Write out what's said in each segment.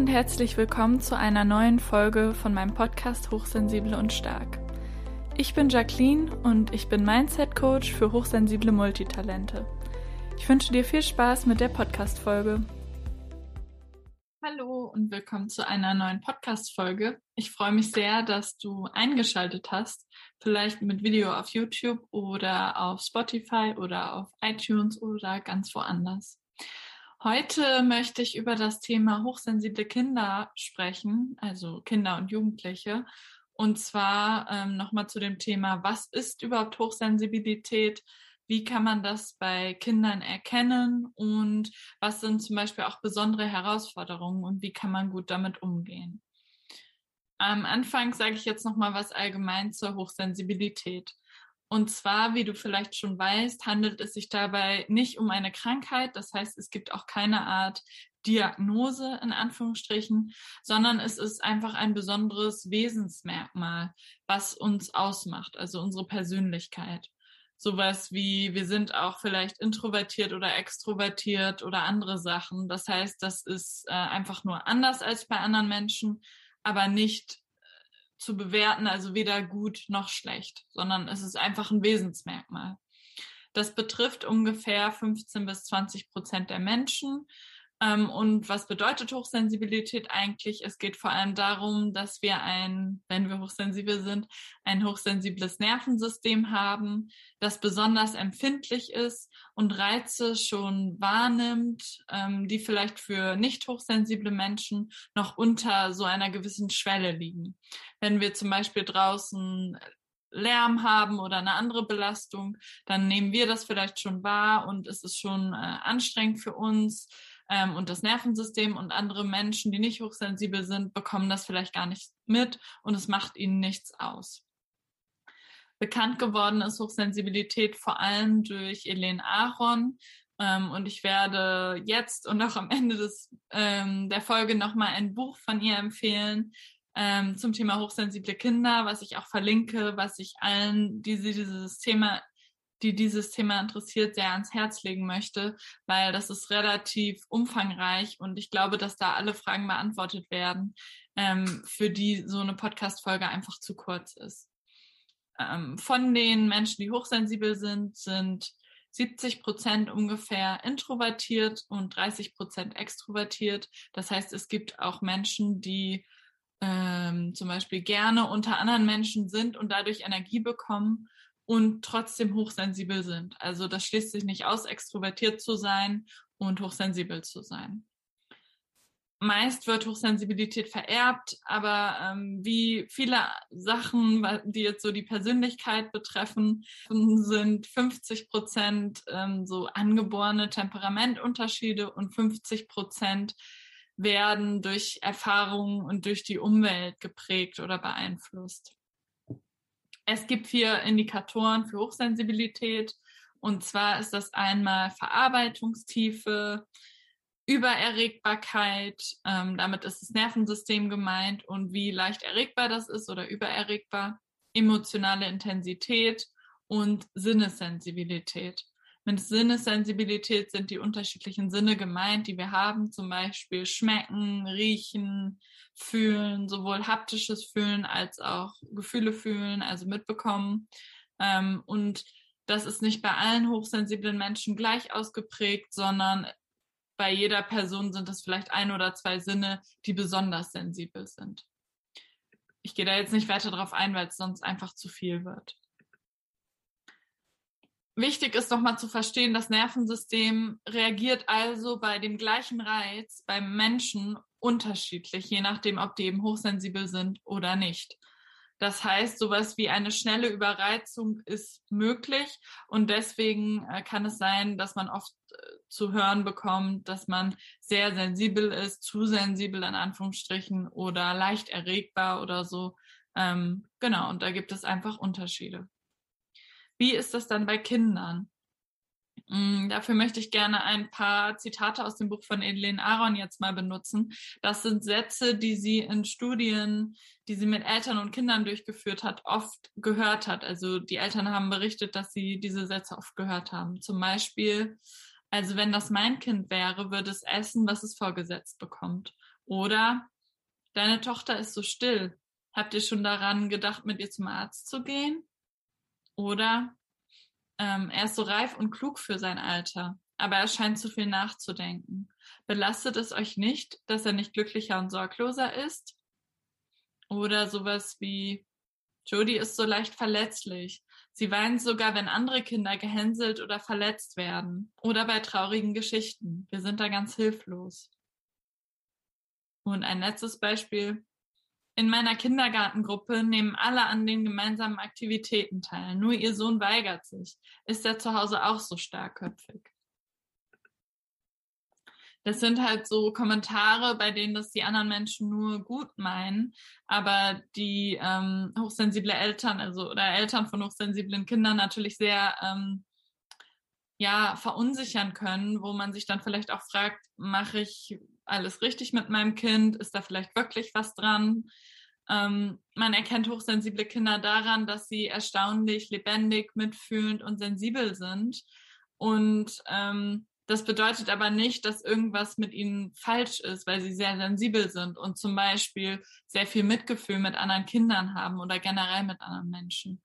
und herzlich willkommen zu einer neuen Folge von meinem Podcast Hochsensible und Stark. Ich bin Jacqueline und ich bin Mindset Coach für hochsensible Multitalente. Ich wünsche dir viel Spaß mit der Podcast-Folge. Hallo und willkommen zu einer neuen Podcast-Folge. Ich freue mich sehr, dass du eingeschaltet hast, vielleicht mit Video auf YouTube oder auf Spotify oder auf iTunes oder ganz woanders. Heute möchte ich über das Thema hochsensible Kinder sprechen, also Kinder und Jugendliche. Und zwar ähm, nochmal zu dem Thema, was ist überhaupt Hochsensibilität? Wie kann man das bei Kindern erkennen? Und was sind zum Beispiel auch besondere Herausforderungen und wie kann man gut damit umgehen? Am Anfang sage ich jetzt nochmal was allgemein zur Hochsensibilität. Und zwar, wie du vielleicht schon weißt, handelt es sich dabei nicht um eine Krankheit. Das heißt, es gibt auch keine Art Diagnose in Anführungsstrichen, sondern es ist einfach ein besonderes Wesensmerkmal, was uns ausmacht, also unsere Persönlichkeit. Sowas wie, wir sind auch vielleicht introvertiert oder extrovertiert oder andere Sachen. Das heißt, das ist äh, einfach nur anders als bei anderen Menschen, aber nicht zu bewerten, also weder gut noch schlecht, sondern es ist einfach ein Wesensmerkmal. Das betrifft ungefähr 15 bis 20 Prozent der Menschen. Ähm, und was bedeutet Hochsensibilität eigentlich? Es geht vor allem darum, dass wir ein, wenn wir hochsensibel sind, ein hochsensibles Nervensystem haben, das besonders empfindlich ist und Reize schon wahrnimmt, ähm, die vielleicht für nicht hochsensible Menschen noch unter so einer gewissen Schwelle liegen. Wenn wir zum Beispiel draußen Lärm haben oder eine andere Belastung, dann nehmen wir das vielleicht schon wahr und es ist schon äh, anstrengend für uns ähm, und das Nervensystem und andere Menschen, die nicht hochsensibel sind, bekommen das vielleicht gar nicht mit und es macht ihnen nichts aus. Bekannt geworden ist Hochsensibilität vor allem durch Elaine Aaron. Ähm, und ich werde jetzt und auch am Ende des, ähm, der Folge nochmal ein Buch von ihr empfehlen ähm, zum Thema hochsensible Kinder, was ich auch verlinke, was ich allen, die dieses Thema die dieses Thema interessiert, sehr ans Herz legen möchte, weil das ist relativ umfangreich und ich glaube, dass da alle Fragen beantwortet werden, ähm, für die so eine Podcast-Folge einfach zu kurz ist. Ähm, von den Menschen, die hochsensibel sind, sind 70 Prozent ungefähr introvertiert und 30 Prozent extrovertiert. Das heißt, es gibt auch Menschen, die ähm, zum Beispiel gerne unter anderen Menschen sind und dadurch Energie bekommen und trotzdem hochsensibel sind. Also das schließt sich nicht aus, extrovertiert zu sein und hochsensibel zu sein. Meist wird Hochsensibilität vererbt, aber ähm, wie viele Sachen, die jetzt so die Persönlichkeit betreffen, sind 50 Prozent ähm, so angeborene Temperamentunterschiede und 50 Prozent werden durch Erfahrungen und durch die Umwelt geprägt oder beeinflusst. Es gibt vier Indikatoren für Hochsensibilität. Und zwar ist das einmal Verarbeitungstiefe, Übererregbarkeit, ähm, damit ist das Nervensystem gemeint und wie leicht erregbar das ist oder übererregbar, emotionale Intensität und Sinnessensibilität. Mit Sinnessensibilität sind die unterschiedlichen Sinne gemeint, die wir haben, zum Beispiel schmecken, riechen, fühlen, sowohl haptisches Fühlen als auch Gefühle fühlen, also mitbekommen. Ähm, und das ist nicht bei allen hochsensiblen Menschen gleich ausgeprägt, sondern bei jeder Person sind es vielleicht ein oder zwei Sinne, die besonders sensibel sind. Ich gehe da jetzt nicht weiter drauf ein, weil es sonst einfach zu viel wird. Wichtig ist nochmal zu verstehen, das Nervensystem reagiert also bei dem gleichen Reiz beim Menschen unterschiedlich, je nachdem, ob die eben hochsensibel sind oder nicht. Das heißt, sowas wie eine schnelle Überreizung ist möglich und deswegen äh, kann es sein, dass man oft zu hören bekommt, dass man sehr sensibel ist, zu sensibel in Anführungsstrichen oder leicht erregbar oder so. Ähm, genau, und da gibt es einfach Unterschiede. Wie ist das dann bei Kindern? Mm, dafür möchte ich gerne ein paar Zitate aus dem Buch von Edeline Aaron jetzt mal benutzen. Das sind Sätze, die sie in Studien, die sie mit Eltern und Kindern durchgeführt hat, oft gehört hat. Also die Eltern haben berichtet, dass sie diese Sätze oft gehört haben. Zum Beispiel, also wenn das mein Kind wäre, würde es essen, was es vorgesetzt bekommt. Oder deine Tochter ist so still. Habt ihr schon daran gedacht, mit ihr zum Arzt zu gehen? Oder ähm, er ist so reif und klug für sein Alter, aber er scheint zu viel nachzudenken. Belastet es euch nicht, dass er nicht glücklicher und sorgloser ist? Oder sowas wie, Jodie ist so leicht verletzlich. Sie weint sogar, wenn andere Kinder gehänselt oder verletzt werden. Oder bei traurigen Geschichten. Wir sind da ganz hilflos. Und ein letztes Beispiel. In meiner Kindergartengruppe nehmen alle an den gemeinsamen Aktivitäten teil. Nur ihr Sohn weigert sich. Ist er zu Hause auch so starkköpfig? Das sind halt so Kommentare, bei denen das die anderen Menschen nur gut meinen, aber die ähm, hochsensible Eltern, also oder Eltern von hochsensiblen Kindern natürlich sehr ähm, ja verunsichern können, wo man sich dann vielleicht auch fragt, mache ich alles richtig mit meinem Kind? Ist da vielleicht wirklich was dran? Ähm, man erkennt hochsensible Kinder daran, dass sie erstaunlich lebendig, mitfühlend und sensibel sind. Und ähm, das bedeutet aber nicht, dass irgendwas mit ihnen falsch ist, weil sie sehr sensibel sind und zum Beispiel sehr viel Mitgefühl mit anderen Kindern haben oder generell mit anderen Menschen.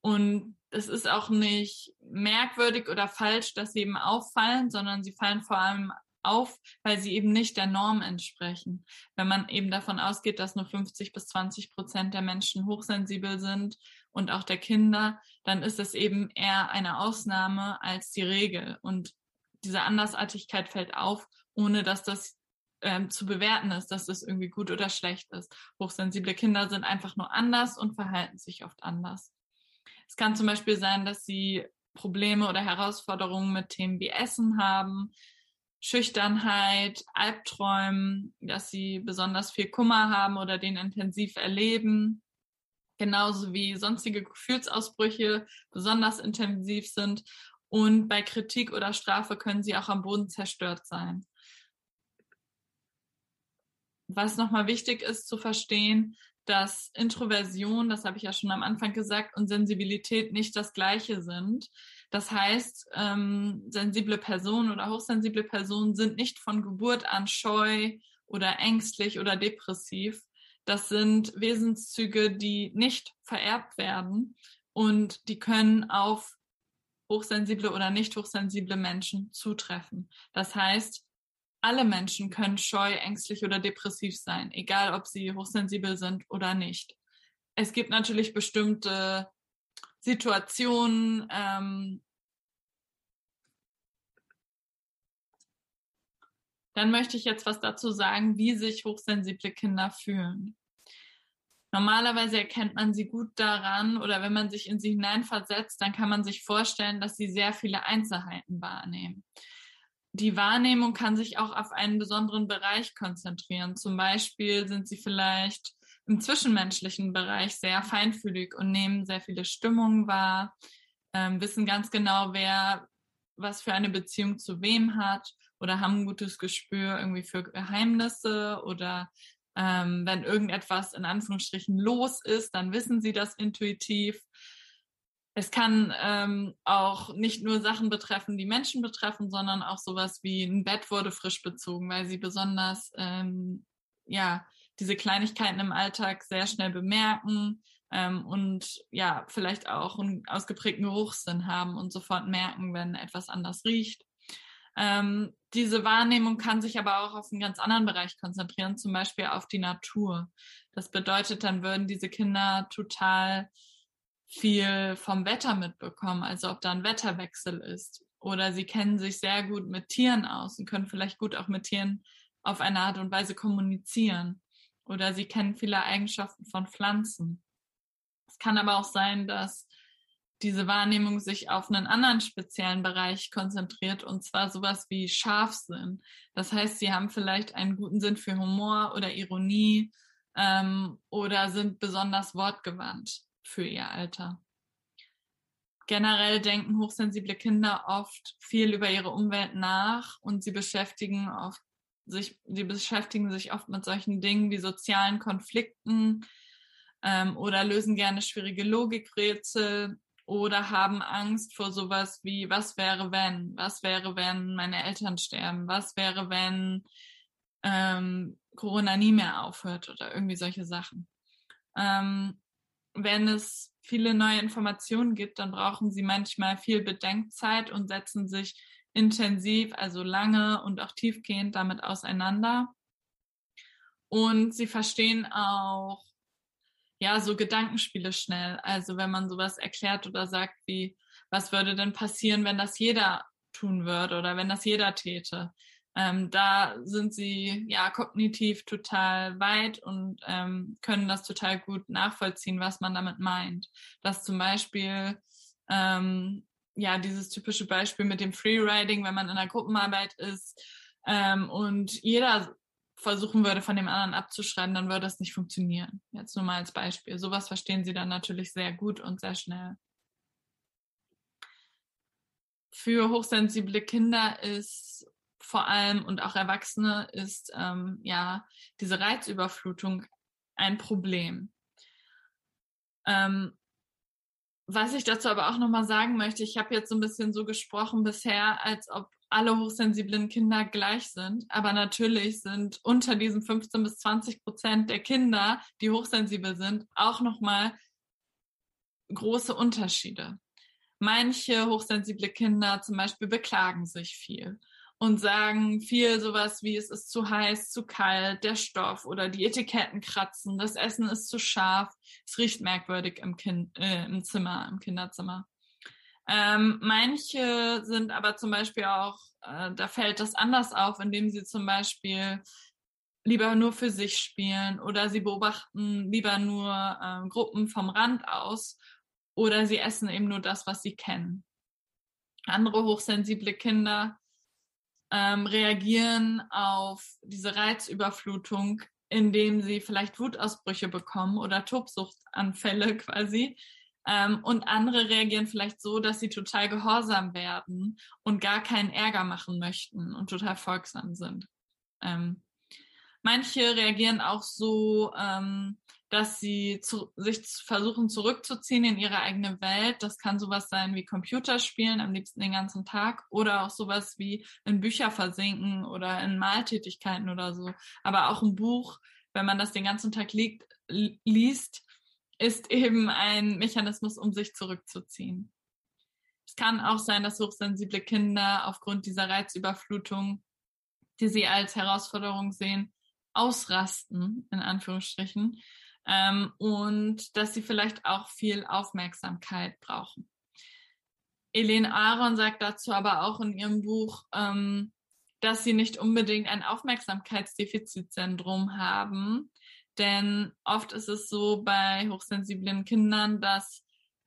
Und es ist auch nicht merkwürdig oder falsch, dass sie eben auffallen, sondern sie fallen vor allem auf, weil sie eben nicht der Norm entsprechen. Wenn man eben davon ausgeht, dass nur 50 bis 20 Prozent der Menschen hochsensibel sind und auch der Kinder, dann ist es eben eher eine Ausnahme als die Regel. Und diese Andersartigkeit fällt auf, ohne dass das ähm, zu bewerten ist, dass das irgendwie gut oder schlecht ist. Hochsensible Kinder sind einfach nur anders und verhalten sich oft anders. Es kann zum Beispiel sein, dass sie Probleme oder Herausforderungen mit Themen wie Essen haben, Schüchternheit, Albträumen, dass sie besonders viel Kummer haben oder den intensiv erleben, genauso wie sonstige Gefühlsausbrüche besonders intensiv sind. Und bei Kritik oder Strafe können sie auch am Boden zerstört sein. Was nochmal wichtig ist zu verstehen, dass Introversion, das habe ich ja schon am Anfang gesagt, und Sensibilität nicht das gleiche sind. Das heißt, ähm, sensible Personen oder hochsensible Personen sind nicht von Geburt an scheu oder ängstlich oder depressiv. Das sind Wesenszüge, die nicht vererbt werden und die können auf hochsensible oder nicht hochsensible Menschen zutreffen. Das heißt, alle Menschen können scheu, ängstlich oder depressiv sein, egal ob sie hochsensibel sind oder nicht. Es gibt natürlich bestimmte Situationen, ähm, dann möchte ich jetzt was dazu sagen, wie sich hochsensible Kinder fühlen. Normalerweise erkennt man sie gut daran oder wenn man sich in sie hineinversetzt, dann kann man sich vorstellen, dass sie sehr viele Einzelheiten wahrnehmen. Die Wahrnehmung kann sich auch auf einen besonderen Bereich konzentrieren. Zum Beispiel sind sie vielleicht im zwischenmenschlichen Bereich sehr feinfühlig und nehmen sehr viele Stimmungen wahr, ähm, wissen ganz genau, wer was für eine Beziehung zu wem hat oder haben ein gutes Gespür irgendwie für Geheimnisse oder ähm, wenn irgendetwas in Anführungsstrichen los ist, dann wissen sie das intuitiv. Es kann ähm, auch nicht nur Sachen betreffen, die Menschen betreffen, sondern auch sowas wie ein Bett wurde frisch bezogen, weil sie besonders ähm, ja diese Kleinigkeiten im Alltag sehr schnell bemerken ähm, und ja vielleicht auch einen ausgeprägten Geruchssinn haben und sofort merken, wenn etwas anders riecht. Ähm, diese Wahrnehmung kann sich aber auch auf einen ganz anderen Bereich konzentrieren, zum Beispiel auf die Natur. Das bedeutet, dann würden diese Kinder total viel vom Wetter mitbekommen, also ob da ein Wetterwechsel ist. Oder sie kennen sich sehr gut mit Tieren aus und können vielleicht gut auch mit Tieren auf eine Art und Weise kommunizieren. Oder sie kennen viele Eigenschaften von Pflanzen. Es kann aber auch sein, dass diese Wahrnehmung sich auf einen anderen speziellen Bereich konzentriert und zwar sowas wie Scharfsinn. Das heißt, sie haben vielleicht einen guten Sinn für Humor oder Ironie ähm, oder sind besonders wortgewandt für ihr Alter. Generell denken hochsensible Kinder oft viel über ihre Umwelt nach und sie beschäftigen oft sich, sie beschäftigen sich oft mit solchen Dingen wie sozialen Konflikten ähm, oder lösen gerne schwierige Logikrätsel oder haben Angst vor sowas wie, was wäre wenn? Was wäre, wenn meine Eltern sterben? Was wäre, wenn ähm, Corona nie mehr aufhört oder irgendwie solche Sachen. Ähm, wenn es viele neue Informationen gibt, dann brauchen sie manchmal viel Bedenkzeit und setzen sich intensiv, also lange und auch tiefgehend damit auseinander. Und sie verstehen auch, ja, so Gedankenspiele schnell. Also wenn man sowas erklärt oder sagt wie, was würde denn passieren, wenn das jeder tun würde oder wenn das jeder täte? Ähm, da sind sie ja kognitiv total weit und ähm, können das total gut nachvollziehen, was man damit meint. Dass zum Beispiel ähm, ja dieses typische Beispiel mit dem Freeriding, wenn man in einer Gruppenarbeit ist ähm, und jeder versuchen würde, von dem anderen abzuschreiben, dann würde das nicht funktionieren. Jetzt nur mal als Beispiel. Sowas verstehen sie dann natürlich sehr gut und sehr schnell. Für hochsensible Kinder ist vor allem und auch Erwachsene ist ähm, ja diese Reizüberflutung ein Problem. Ähm, was ich dazu aber auch nochmal sagen möchte, ich habe jetzt so ein bisschen so gesprochen bisher, als ob alle hochsensiblen Kinder gleich sind. Aber natürlich sind unter diesen 15 bis 20 Prozent der Kinder, die hochsensibel sind, auch nochmal große Unterschiede. Manche hochsensible Kinder zum Beispiel beklagen sich viel und sagen viel sowas wie es ist zu heiß, zu kalt, der Stoff oder die Etiketten kratzen, das Essen ist zu scharf, es riecht merkwürdig im, kind, äh, im Zimmer, im Kinderzimmer. Ähm, manche sind aber zum Beispiel auch, äh, da fällt das anders auf, indem sie zum Beispiel lieber nur für sich spielen oder sie beobachten lieber nur äh, Gruppen vom Rand aus oder sie essen eben nur das, was sie kennen. Andere hochsensible Kinder ähm, reagieren auf diese Reizüberflutung, indem sie vielleicht Wutausbrüche bekommen oder Tobsuchtanfälle quasi. Ähm, und andere reagieren vielleicht so, dass sie total gehorsam werden und gar keinen Ärger machen möchten und total folgsam sind. Ähm, manche reagieren auch so, ähm, dass sie zu, sich versuchen zurückzuziehen in ihre eigene Welt. Das kann sowas sein wie Computerspielen, am liebsten den ganzen Tag, oder auch sowas wie in Bücher versinken oder in Maltätigkeiten oder so. Aber auch ein Buch, wenn man das den ganzen Tag liegt, liest, ist eben ein Mechanismus, um sich zurückzuziehen. Es kann auch sein, dass hochsensible Kinder aufgrund dieser Reizüberflutung, die sie als Herausforderung sehen, ausrasten, in Anführungsstrichen, ähm, und dass sie vielleicht auch viel Aufmerksamkeit brauchen. Elaine Aaron sagt dazu aber auch in ihrem Buch, ähm, dass sie nicht unbedingt ein Aufmerksamkeitsdefizitsyndrom haben, denn oft ist es so bei hochsensiblen Kindern, dass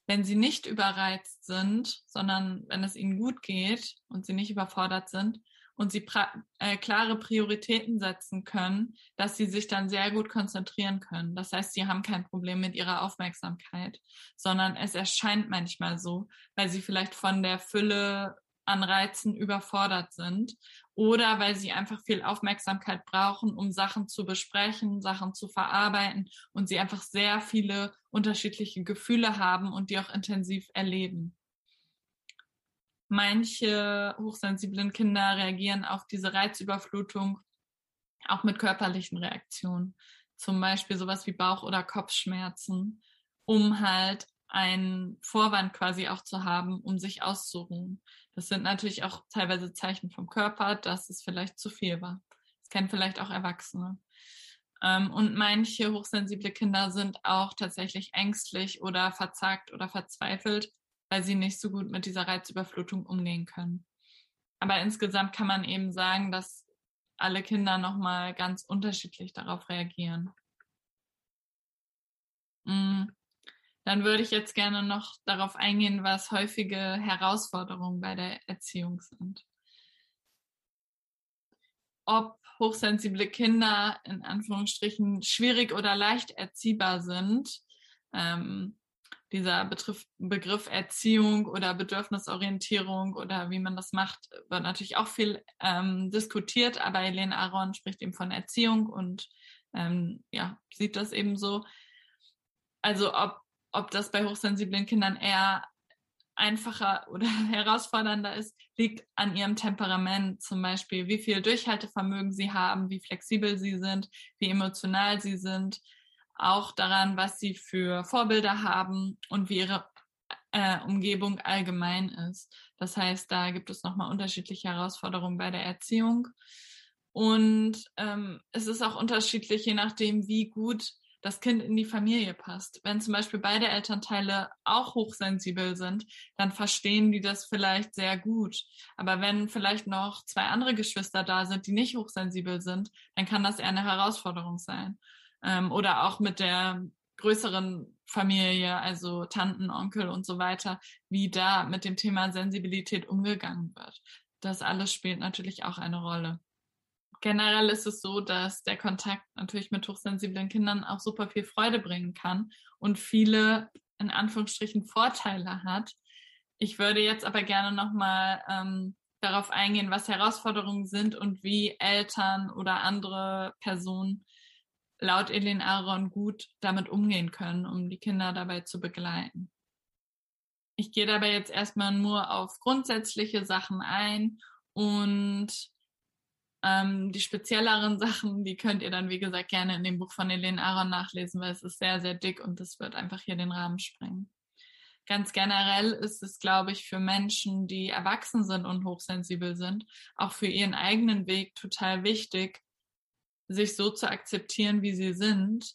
wenn sie nicht überreizt sind, sondern wenn es ihnen gut geht und sie nicht überfordert sind, und sie äh, klare Prioritäten setzen können, dass sie sich dann sehr gut konzentrieren können. Das heißt, sie haben kein Problem mit ihrer Aufmerksamkeit, sondern es erscheint manchmal so, weil sie vielleicht von der Fülle an Reizen überfordert sind oder weil sie einfach viel Aufmerksamkeit brauchen, um Sachen zu besprechen, Sachen zu verarbeiten und sie einfach sehr viele unterschiedliche Gefühle haben und die auch intensiv erleben. Manche hochsensiblen Kinder reagieren auf diese Reizüberflutung auch mit körperlichen Reaktionen. Zum Beispiel sowas wie Bauch- oder Kopfschmerzen, um halt einen Vorwand quasi auch zu haben, um sich auszuruhen. Das sind natürlich auch teilweise Zeichen vom Körper, dass es vielleicht zu viel war. Das kennen vielleicht auch Erwachsene. Ähm, und manche hochsensible Kinder sind auch tatsächlich ängstlich oder verzagt oder verzweifelt weil sie nicht so gut mit dieser Reizüberflutung umgehen können. Aber insgesamt kann man eben sagen, dass alle Kinder nochmal ganz unterschiedlich darauf reagieren. Mm. Dann würde ich jetzt gerne noch darauf eingehen, was häufige Herausforderungen bei der Erziehung sind. Ob hochsensible Kinder in Anführungsstrichen schwierig oder leicht erziehbar sind, ähm, dieser Betriff, Begriff Erziehung oder Bedürfnisorientierung oder wie man das macht, wird natürlich auch viel ähm, diskutiert, aber Helene Aaron spricht eben von Erziehung und ähm, ja, sieht das eben so. Also ob, ob das bei hochsensiblen Kindern eher einfacher oder herausfordernder ist, liegt an ihrem Temperament. Zum Beispiel, wie viel Durchhaltevermögen sie haben, wie flexibel sie sind, wie emotional sie sind. Auch daran, was sie für Vorbilder haben und wie ihre äh, Umgebung allgemein ist. Das heißt, da gibt es nochmal unterschiedliche Herausforderungen bei der Erziehung. Und ähm, es ist auch unterschiedlich, je nachdem, wie gut das Kind in die Familie passt. Wenn zum Beispiel beide Elternteile auch hochsensibel sind, dann verstehen die das vielleicht sehr gut. Aber wenn vielleicht noch zwei andere Geschwister da sind, die nicht hochsensibel sind, dann kann das eher eine Herausforderung sein. Ähm, oder auch mit der größeren Familie, also Tanten, Onkel und so weiter, wie da mit dem Thema Sensibilität umgegangen wird. Das alles spielt natürlich auch eine Rolle generell ist es so, dass der Kontakt natürlich mit hochsensiblen Kindern auch super viel Freude bringen kann und viele in Anführungsstrichen Vorteile hat. Ich würde jetzt aber gerne nochmal ähm, darauf eingehen, was Herausforderungen sind und wie Eltern oder andere Personen laut Elin Aaron gut damit umgehen können, um die Kinder dabei zu begleiten. Ich gehe dabei jetzt erstmal nur auf grundsätzliche Sachen ein und ähm, die spezielleren Sachen, die könnt ihr dann, wie gesagt, gerne in dem Buch von Elaine Aaron nachlesen, weil es ist sehr, sehr dick und das wird einfach hier den Rahmen sprengen. Ganz generell ist es, glaube ich, für Menschen, die erwachsen sind und hochsensibel sind, auch für ihren eigenen Weg total wichtig, sich so zu akzeptieren, wie sie sind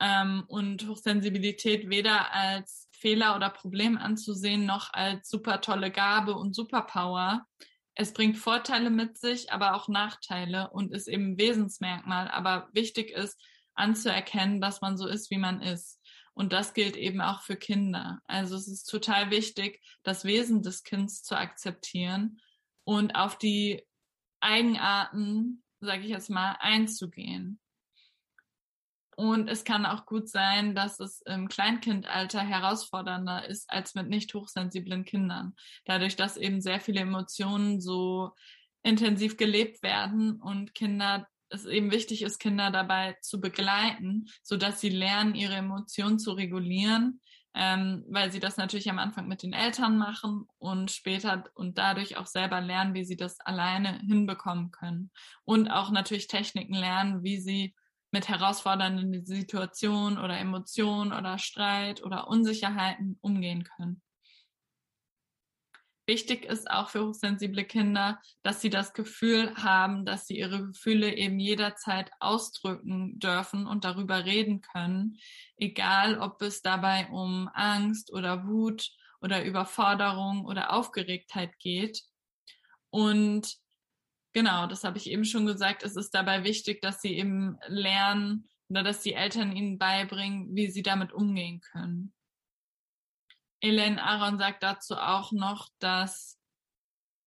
ähm, und Hochsensibilität weder als Fehler oder Problem anzusehen, noch als super tolle Gabe und Superpower, es bringt Vorteile mit sich, aber auch Nachteile und ist eben Wesensmerkmal. Aber wichtig ist anzuerkennen, dass man so ist, wie man ist. Und das gilt eben auch für Kinder. Also es ist total wichtig, das Wesen des Kindes zu akzeptieren und auf die Eigenarten, sage ich jetzt mal, einzugehen. Und es kann auch gut sein, dass es im Kleinkindalter herausfordernder ist als mit nicht hochsensiblen Kindern. Dadurch, dass eben sehr viele Emotionen so intensiv gelebt werden und Kinder es eben wichtig ist, Kinder dabei zu begleiten, so dass sie lernen, ihre Emotionen zu regulieren, ähm, weil sie das natürlich am Anfang mit den Eltern machen und später und dadurch auch selber lernen, wie sie das alleine hinbekommen können und auch natürlich Techniken lernen, wie sie mit herausfordernden Situationen oder Emotionen oder Streit oder Unsicherheiten umgehen können. Wichtig ist auch für hochsensible Kinder, dass sie das Gefühl haben, dass sie ihre Gefühle eben jederzeit ausdrücken dürfen und darüber reden können, egal ob es dabei um Angst oder Wut oder Überforderung oder Aufgeregtheit geht. Und Genau, das habe ich eben schon gesagt. Es ist dabei wichtig, dass sie eben lernen oder dass die Eltern ihnen beibringen, wie sie damit umgehen können. Elaine Aaron sagt dazu auch noch, dass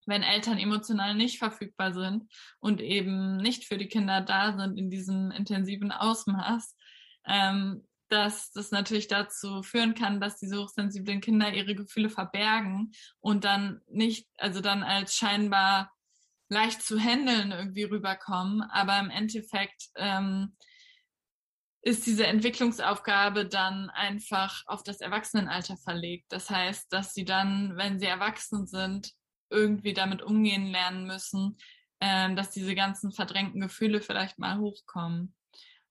wenn Eltern emotional nicht verfügbar sind und eben nicht für die Kinder da sind in diesem intensiven Ausmaß, ähm, dass das natürlich dazu führen kann, dass diese hochsensiblen Kinder ihre Gefühle verbergen und dann nicht, also dann als scheinbar leicht zu handeln irgendwie rüberkommen. Aber im Endeffekt ähm, ist diese Entwicklungsaufgabe dann einfach auf das Erwachsenenalter verlegt. Das heißt, dass sie dann, wenn sie erwachsen sind, irgendwie damit umgehen lernen müssen, äh, dass diese ganzen verdrängten Gefühle vielleicht mal hochkommen.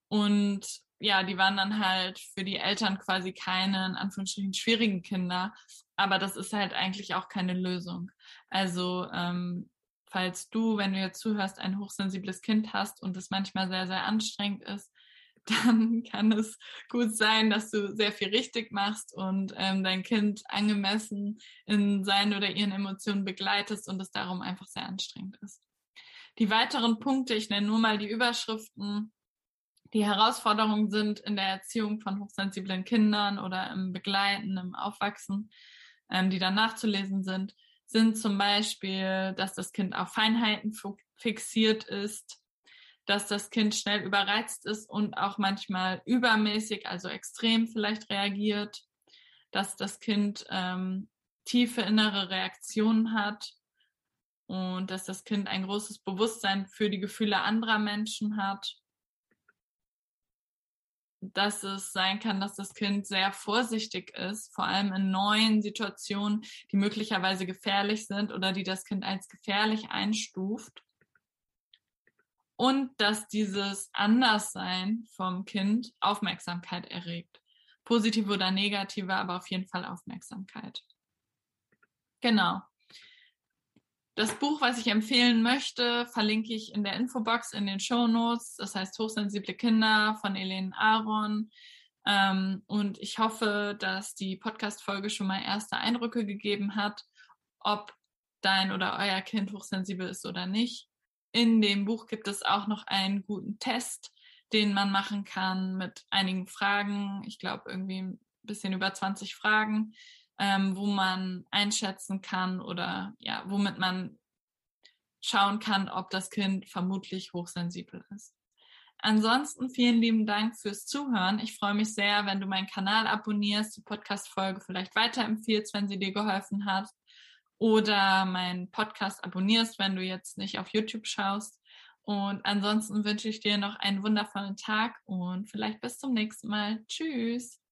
Und ja, die waren dann halt für die Eltern quasi keine, in Anführungsstrichen, schwierigen Kinder. Aber das ist halt eigentlich auch keine Lösung. Also ähm, falls du, wenn du jetzt zuhörst, ein hochsensibles Kind hast und es manchmal sehr, sehr anstrengend ist, dann kann es gut sein, dass du sehr viel richtig machst und ähm, dein Kind angemessen in seinen oder ihren Emotionen begleitest und es darum einfach sehr anstrengend ist. Die weiteren Punkte, ich nenne nur mal die Überschriften, die Herausforderungen sind in der Erziehung von hochsensiblen Kindern oder im Begleiten, im Aufwachsen, ähm, die dann nachzulesen sind sind zum Beispiel, dass das Kind auf Feinheiten fixiert ist, dass das Kind schnell überreizt ist und auch manchmal übermäßig, also extrem vielleicht reagiert, dass das Kind ähm, tiefe innere Reaktionen hat und dass das Kind ein großes Bewusstsein für die Gefühle anderer Menschen hat dass es sein kann, dass das Kind sehr vorsichtig ist, vor allem in neuen Situationen, die möglicherweise gefährlich sind oder die das Kind als gefährlich einstuft. Und dass dieses Anderssein vom Kind Aufmerksamkeit erregt. Positive oder negative, aber auf jeden Fall Aufmerksamkeit. Genau. Das Buch, was ich empfehlen möchte, verlinke ich in der Infobox in den Show Notes. Das heißt Hochsensible Kinder von Elaine Aaron. Ähm, und ich hoffe, dass die Podcast-Folge schon mal erste Eindrücke gegeben hat, ob dein oder euer Kind hochsensibel ist oder nicht. In dem Buch gibt es auch noch einen guten Test, den man machen kann mit einigen Fragen. Ich glaube, irgendwie ein bisschen über 20 Fragen, ähm, wo man einschätzen kann oder ja, womit man schauen kann, ob das Kind vermutlich hochsensibel ist. Ansonsten vielen lieben Dank fürs Zuhören. Ich freue mich sehr, wenn du meinen Kanal abonnierst, die Podcast-Folge vielleicht weiterempfiehlst, wenn sie dir geholfen hat, oder meinen Podcast abonnierst, wenn du jetzt nicht auf YouTube schaust. Und ansonsten wünsche ich dir noch einen wundervollen Tag und vielleicht bis zum nächsten Mal. Tschüss.